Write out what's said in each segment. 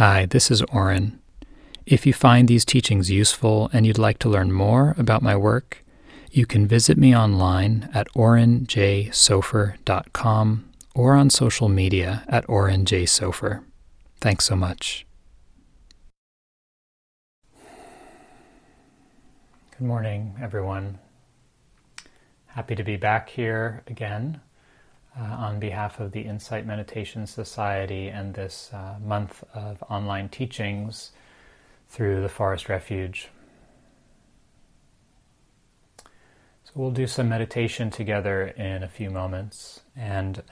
Hi, this is Oren. If you find these teachings useful and you'd like to learn more about my work, you can visit me online at orenjsofer.com or on social media at orenjsofer. Thanks so much. Good morning, everyone. Happy to be back here again uh, on behalf of the Insight Meditation Society and this uh, month of online teachings through the Forest Refuge. So we'll do some meditation together in a few moments, and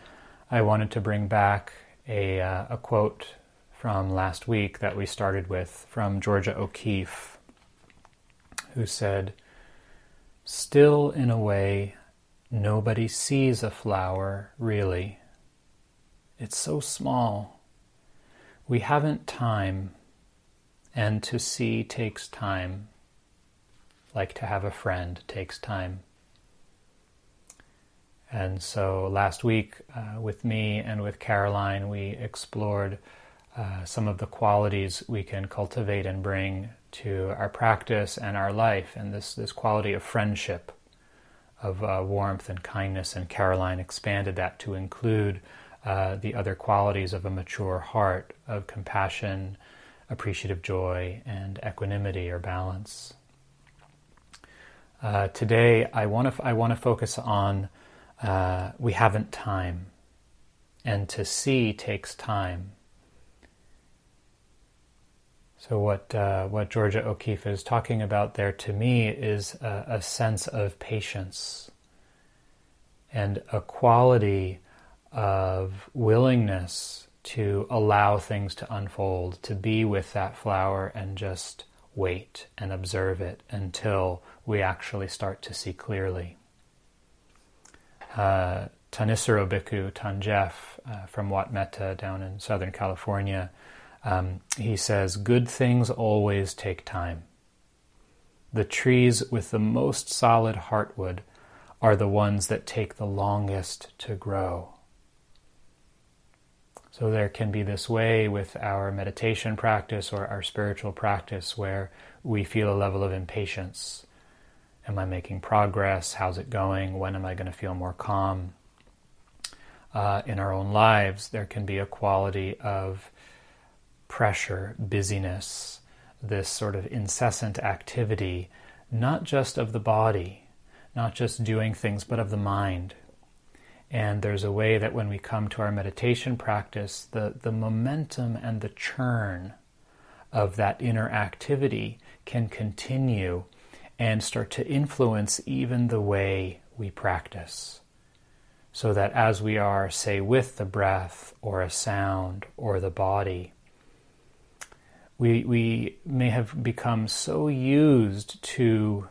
I wanted to bring back a, uh, a quote from last week that we started with from Georgia O'Keeffe, who said, Still in a way, nobody sees a flower, really. It's so small. We haven't time and to see takes time, like to have a friend takes time. And so last week, uh, with me and with Caroline, we explored uh, some of the qualities we can cultivate and bring to our practice and our life, and this, this quality of friendship, of uh, warmth and kindness. And Caroline expanded that to include uh, the other qualities of a mature heart, of compassion, appreciative joy and equanimity or balance. Uh, today, I want to I want to focus on uh, we haven't time, and to see takes time. So what uh, what Georgia O'Keeffe is talking about there to me is a, a sense of patience and a quality of willingness to allow things to unfold, to be with that flower and just wait and observe it until we actually start to see clearly. Uh, Thanissaro Bhikkhu Than Geoff uh, from Wat Metta down in Southern California, um, he says, Good things always take time. The trees with the most solid heartwood are the ones that take the longest to grow. So there can be this way with our meditation practice or our spiritual practice where we feel a level of impatience. Am I making progress? How's it going? When am I going to feel more calm? Uh, in our own lives, there can be a quality of pressure, busyness, this sort of incessant activity, not just of the body, not just doing things, but of the mind. And there's a way that when we come to our meditation practice, the, the momentum and the churn of that inner activity can continue and start to influence even the way we practice. So that as we are, say, with the breath or a sound or the body, we, we may have become so used to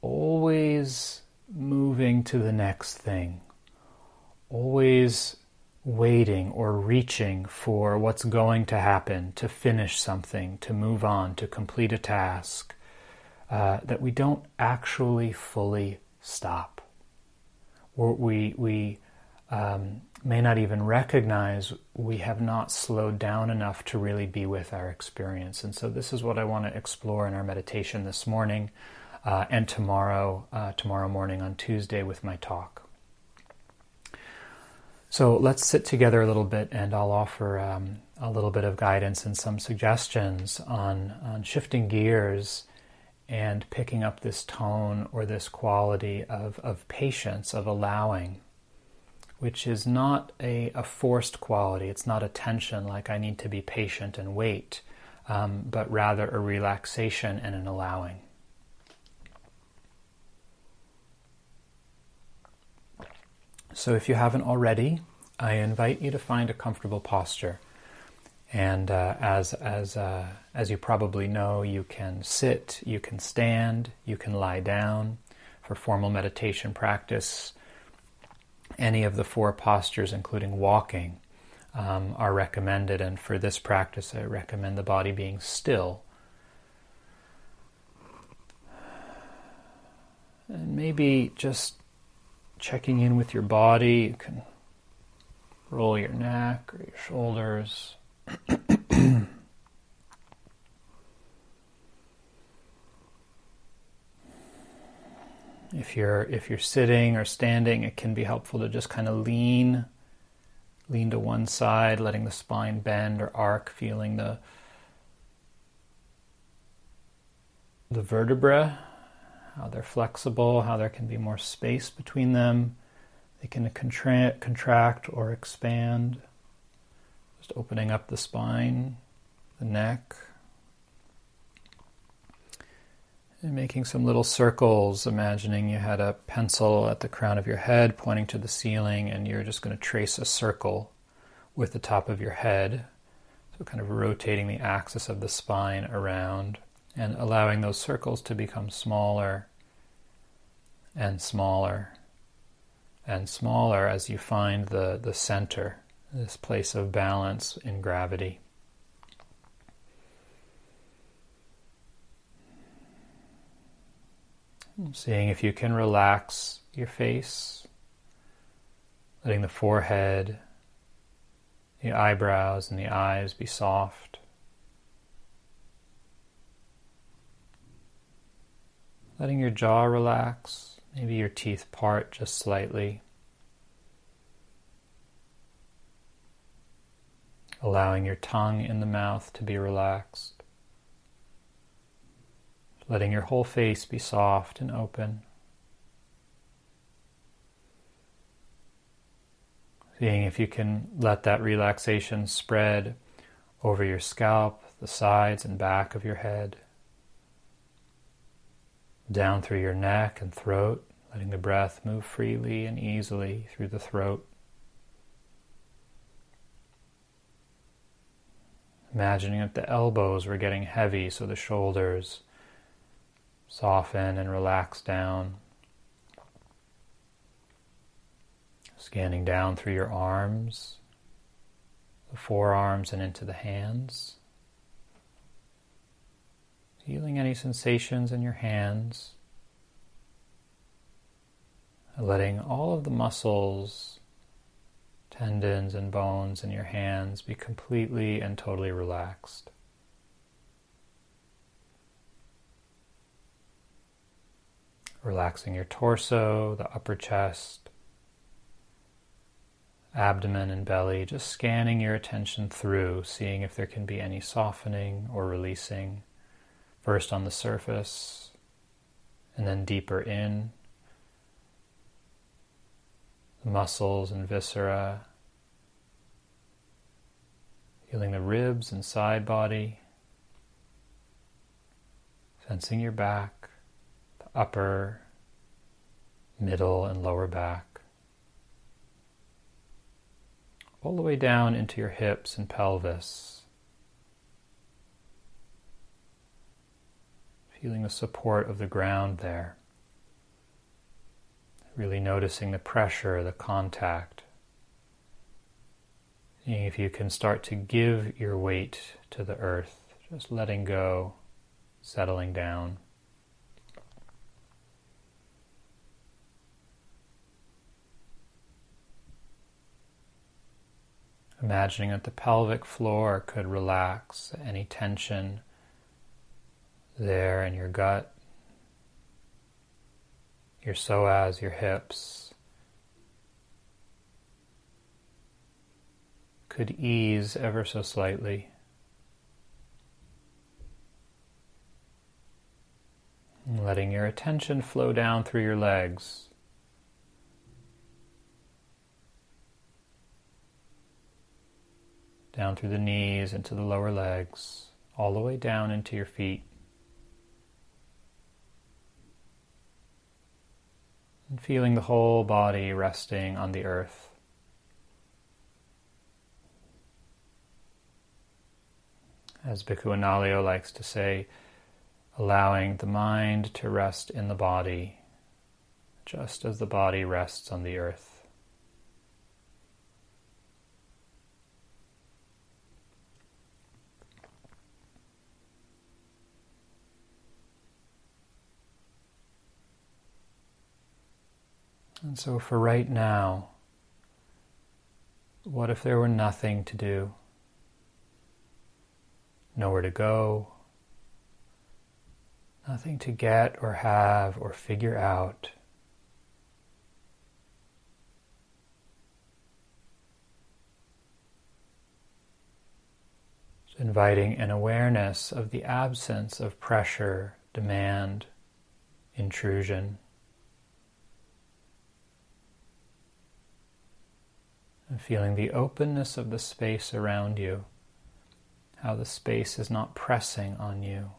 always moving to the next thing always waiting or reaching for what's going to happen, to finish something, to move on, to complete a task, uh, that we don't actually fully stop. Or we, we um, may not even recognize we have not slowed down enough to really be with our experience. And so, this is what I want to explore in our meditation this morning uh, and tomorrow, uh, tomorrow morning on Tuesday with my talk. So let's sit together a little bit and I'll offer um, a little bit of guidance and some suggestions on, on shifting gears and picking up this tone or this quality of, of patience, of allowing, which is not a, a forced quality. It's not a tension like I need to be patient and wait, um, but rather a relaxation and an allowing. So if you haven't already, I invite you to find a comfortable posture. And uh, as as uh, as you probably know, you can sit, you can stand, you can lie down. For formal meditation practice, any of the four postures, including walking, um, are recommended. And for this practice, I recommend the body being still. And maybe just checking in with your body. You can roll your neck or your shoulders. If you're if you're sitting or standing, it can be helpful to just kind of lean lean to one side, letting the spine bend or arc, feeling the the vertebra, how they're flexible, how there can be more space between them. They can contra- contract or expand. Just opening up the spine, the neck. And making some little circles, imagining you had a pencil at the crown of your head pointing to the ceiling, and you're just going to trace a circle with the top of your head. So, kind of rotating the axis of the spine around and allowing those circles to become smaller and smaller and smaller as you find the, the center, this place of balance in gravity. Seeing if you can relax your face, letting the forehead, the eyebrows, and the eyes be soft. Letting your jaw relax, maybe your teeth part just slightly. Allowing your tongue in the mouth to be relaxed. Letting your whole face be soft and open. Seeing if you can let that relaxation spread over your scalp, the sides and back of your head down through your neck and throat, letting the breath move freely and easily through the throat. Imagining that the elbows were getting heavy, so the shoulders soften and relax down. Scanning down through your arms, the forearms, and into the hands. Feeling any sensations in your hands. Letting all of the muscles, tendons, and bones in your hands be completely and totally relaxed. Relaxing your torso, the upper chest, abdomen, and belly, just scanning your attention through, seeing if there can be any softening or releasing first on the surface and then deeper in. The muscles and viscera, feeling the ribs and side body, sensing your back, upper, middle, and lower back. All the way down into your hips and pelvis. feeling the support of the ground there. Really noticing the pressure, the contact. Seeing if you can start to give your weight to the earth, just letting go, settling down. Imagining that the pelvic floor could relax any tension there in your gut, your psoas, your hips, could ease ever so slightly. Letting your attention flow down through your legs. Down through the knees into the lower legs, all the way down into your feet. and feeling the whole body resting on the earth. As Bhikkhu Analayo likes to say, allowing the mind to rest in the body, just as the body rests on the earth. And so, for right now, what if there were nothing to do? Nowhere to go, nothing to get or have or figure out. Inviting an awareness of the absence of pressure, demand, intrusion. And feeling the openness of the space around you, how the space is not pressing on you,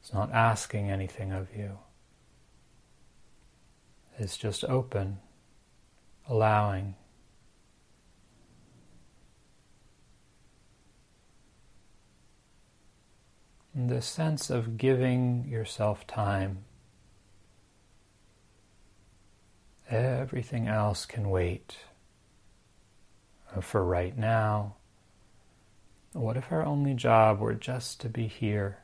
it's not asking anything of you. It's just open, allowing. And the sense of giving yourself time. Everything else can wait Uh, for right now. What if our only job were just to be here?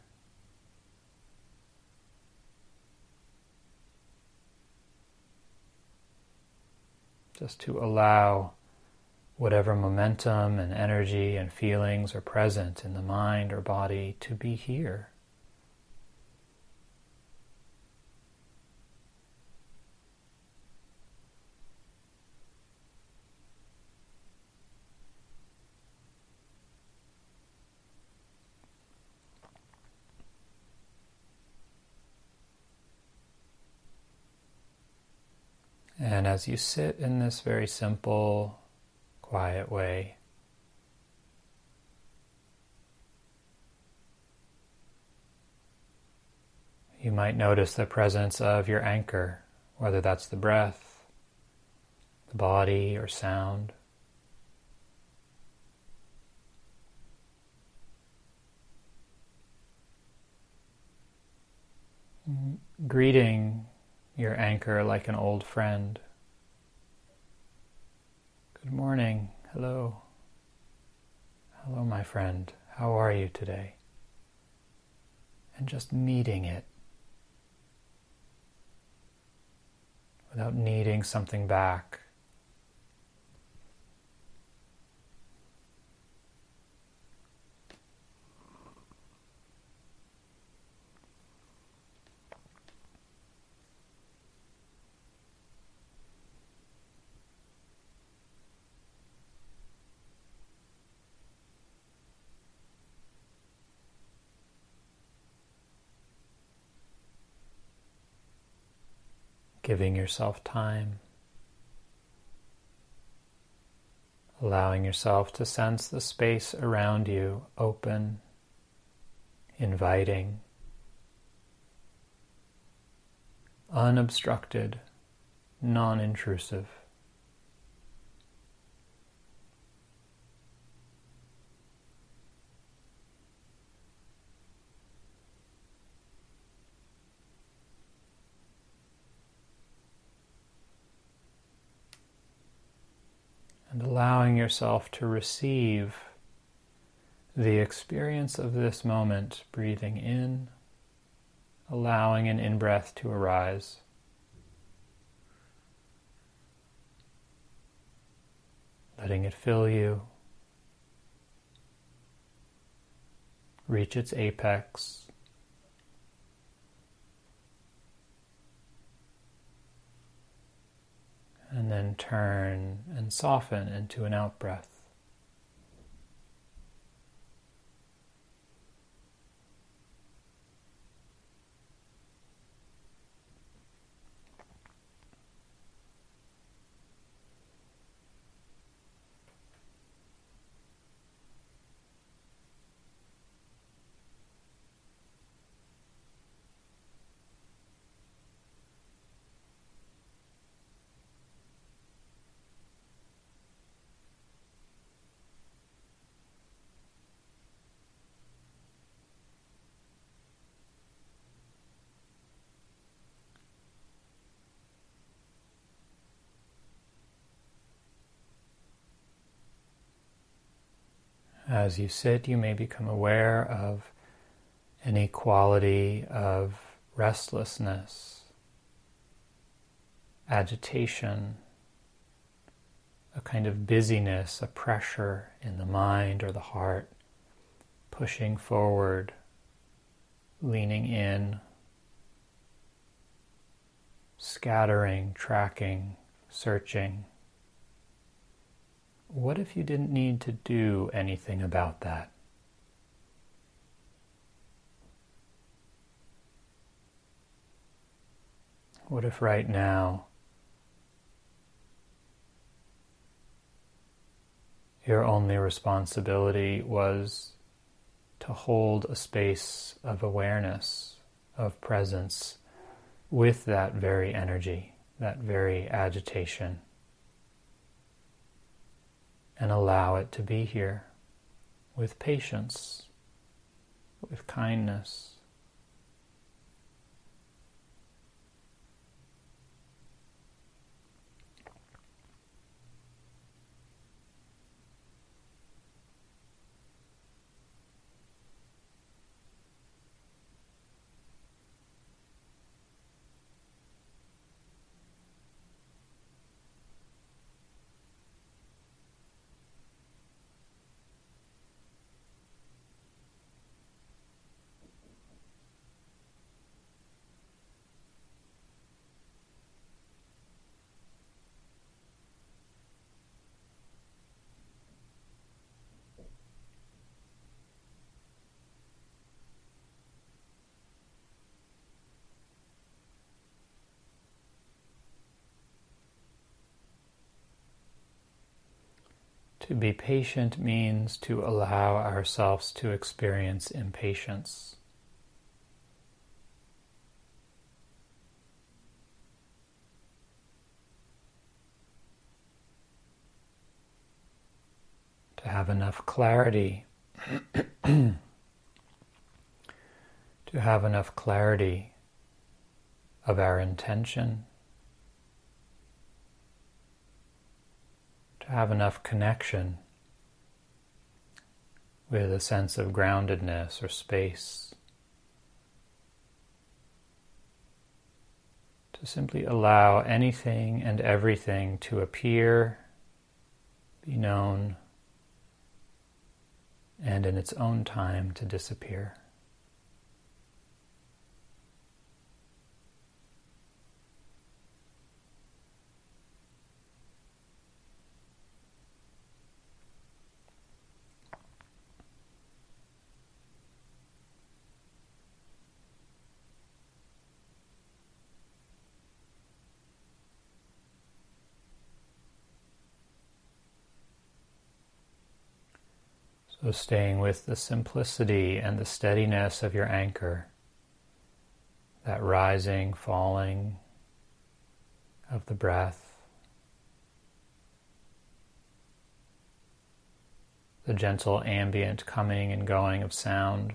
Just to allow whatever momentum and energy and feelings are present in the mind or body to be here. And as you sit in this very simple, quiet way. You might notice the presence of your anchor, whether that's the breath, the body, or sound. Greeting your anchor like an old friend. Good morning. Hello. Hello, my friend. How are you today? And just meeting it without needing something back. Giving yourself time, allowing yourself to sense the space around you open, inviting, unobstructed, non intrusive. and allowing yourself to receive the experience of this moment, breathing in, allowing an in breath to arise. Letting it fill you, reach its apex. And then turn and soften into an out breath. As you sit, you may become aware of any quality of restlessness, agitation, a kind of busyness, a pressure in the mind or the heart, pushing forward, leaning in, scattering, tracking, searching. What if you didn't need to do anything about that? What if right now your only responsibility was to hold a space of awareness, of presence with that very energy, that very agitation? And allow it to be here with patience, with kindness. To be patient means to allow ourselves to experience impatience. To have enough clarity, to have enough clarity of our intention to have enough connection with a sense of groundedness or space. To simply allow anything and everything to appear, be known, and in its own time to disappear. So, staying with the simplicity and the steadiness of your anchor, that rising, falling of the breath, the gentle ambient coming and going of sound,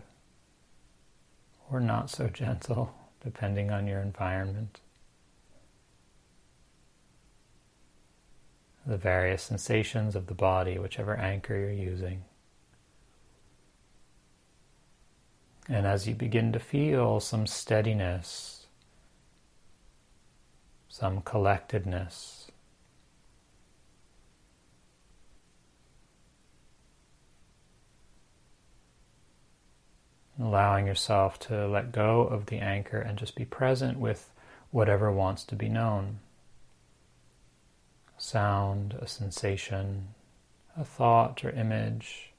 or not so gentle, depending on your environment. The various sensations of the body, whichever anchor you're using. And as you begin to feel some steadiness, some collectedness, allowing yourself to let go of the anchor and just be present with whatever wants to be known. A sound, a sensation, a thought or image.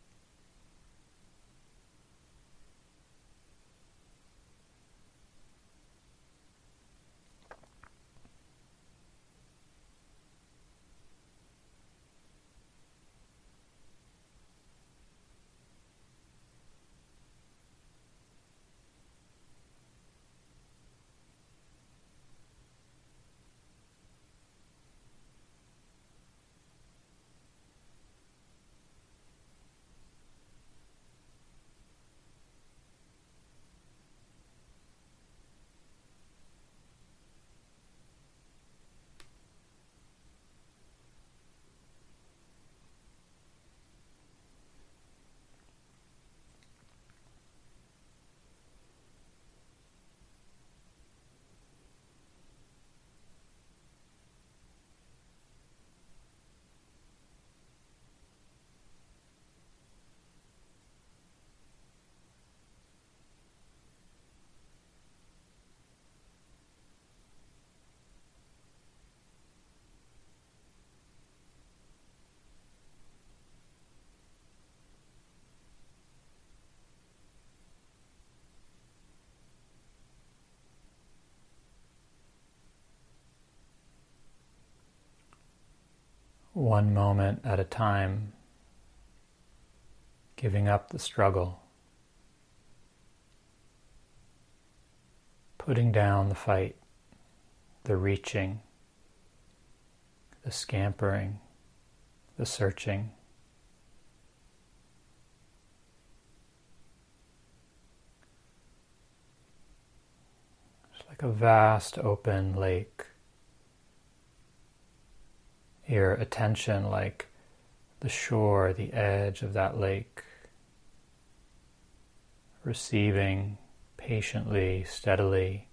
One moment at a time, giving up the struggle, putting down the fight, the reaching, the scampering, the searching. It's like a vast open lake your attention like the shore, the edge of that lake, receiving patiently, steadily,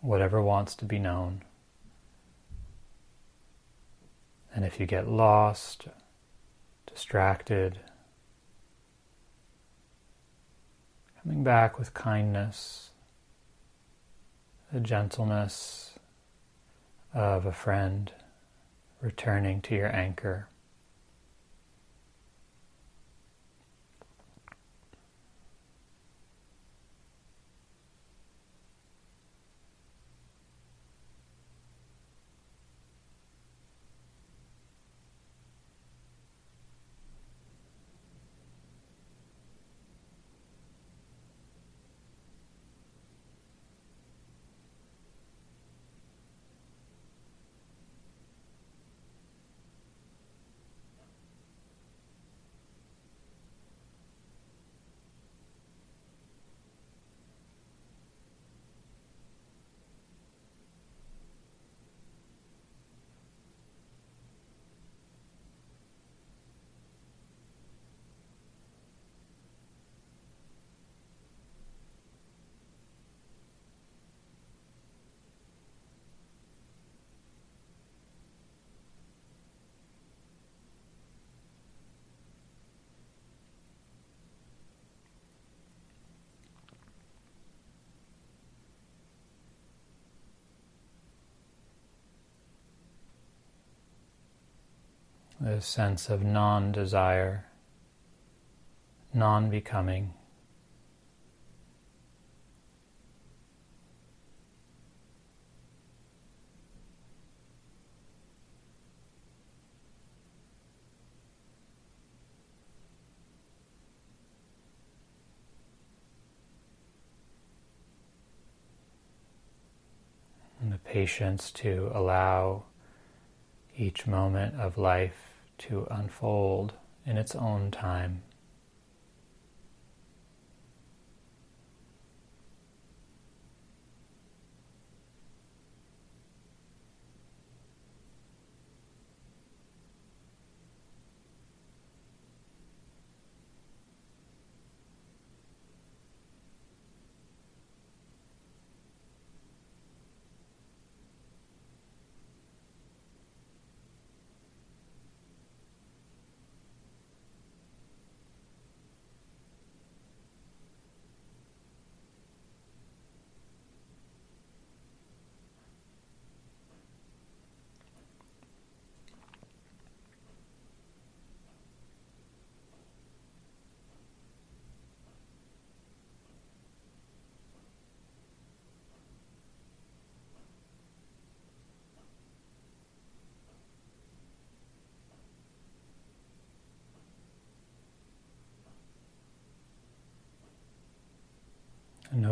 whatever wants to be known. And if you get lost, distracted, coming back with kindness, the gentleness of a friend returning to your anchor. The sense of non desire, non becoming. And the patience to allow each moment of life to unfold in its own time.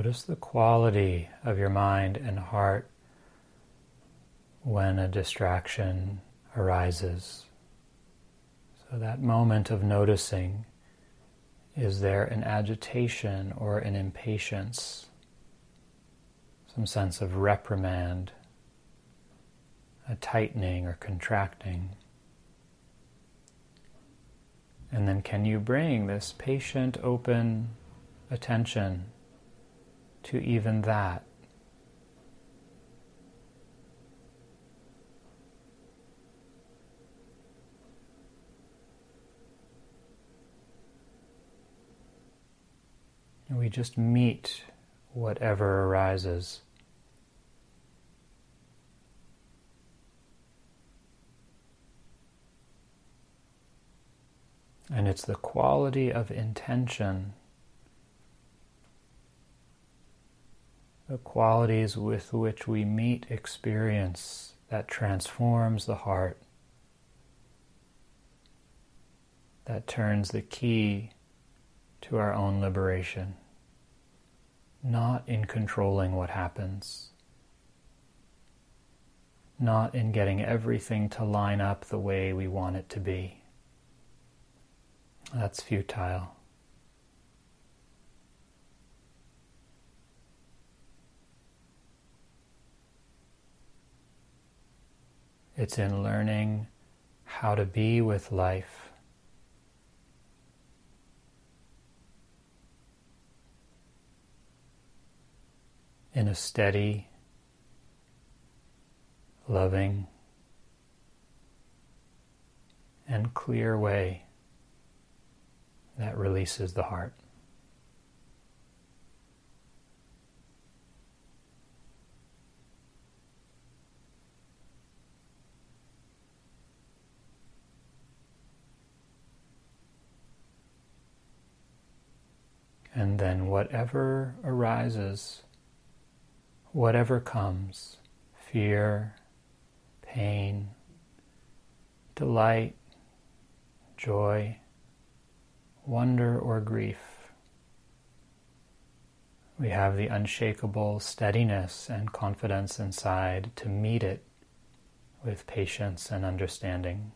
Notice the quality of your mind and heart when a distraction arises. So, that moment of noticing is there an agitation or an impatience, some sense of reprimand, a tightening or contracting? And then, can you bring this patient, open attention to even that. And we just meet whatever arises. And it's the quality of intention the qualities with which we meet experience that transforms the heart. that turns the key to our own liberation, not in controlling what happens, not in getting everything to line up the way we want it to be. That's futile. It's in learning how to be with life. In a steady, loving, and clear way that releases the heart. And then whatever arises, whatever comes, fear, pain, delight, joy, wonder, or grief, we have the unshakable steadiness and confidence inside to meet it with patience and understanding.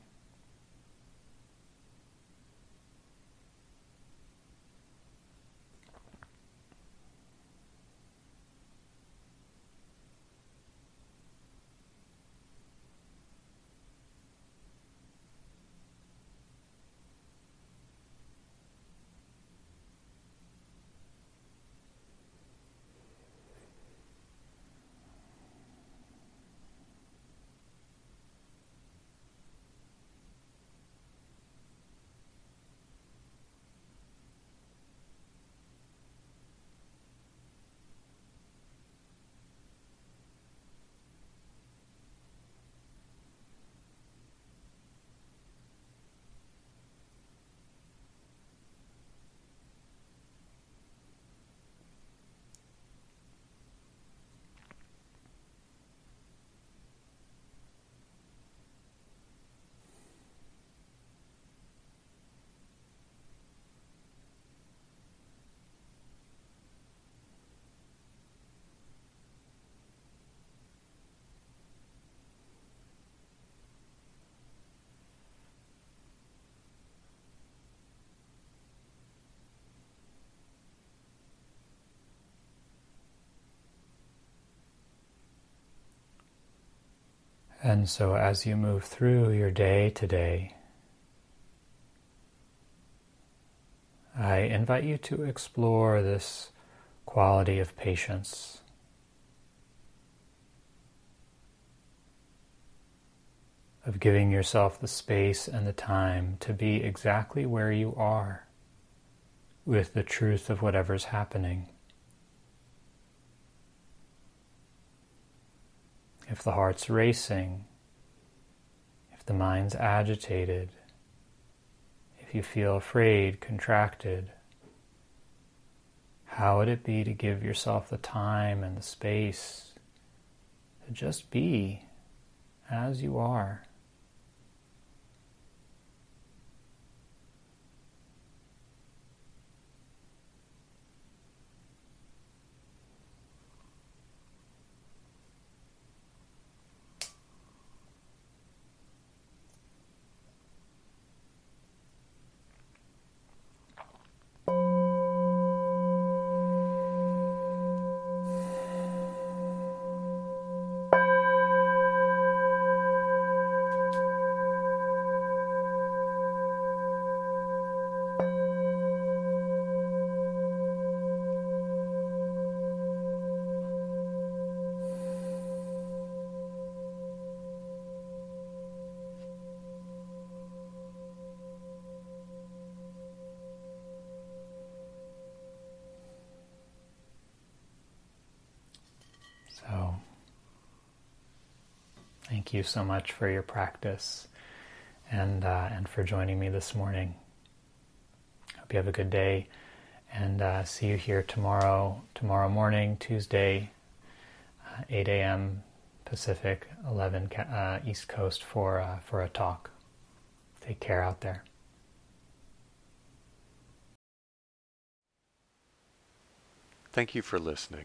And so, as you move through your day today, I invite you to explore this quality of patience. Of giving yourself the space and the time to be exactly where you are with the truth of whatever's happening. If the heart's racing, if the mind's agitated, if you feel afraid, contracted, how would it be to give yourself the time and the space to just be as you are? Thank you so much for your practice and, uh, and for joining me this morning. Hope you have a good day and uh, see you here tomorrow, tomorrow morning, Tuesday, uh, 8 a.m. Pacific, 11 ca- uh, East Coast for, uh, for a talk. Take care out there. Thank you for listening.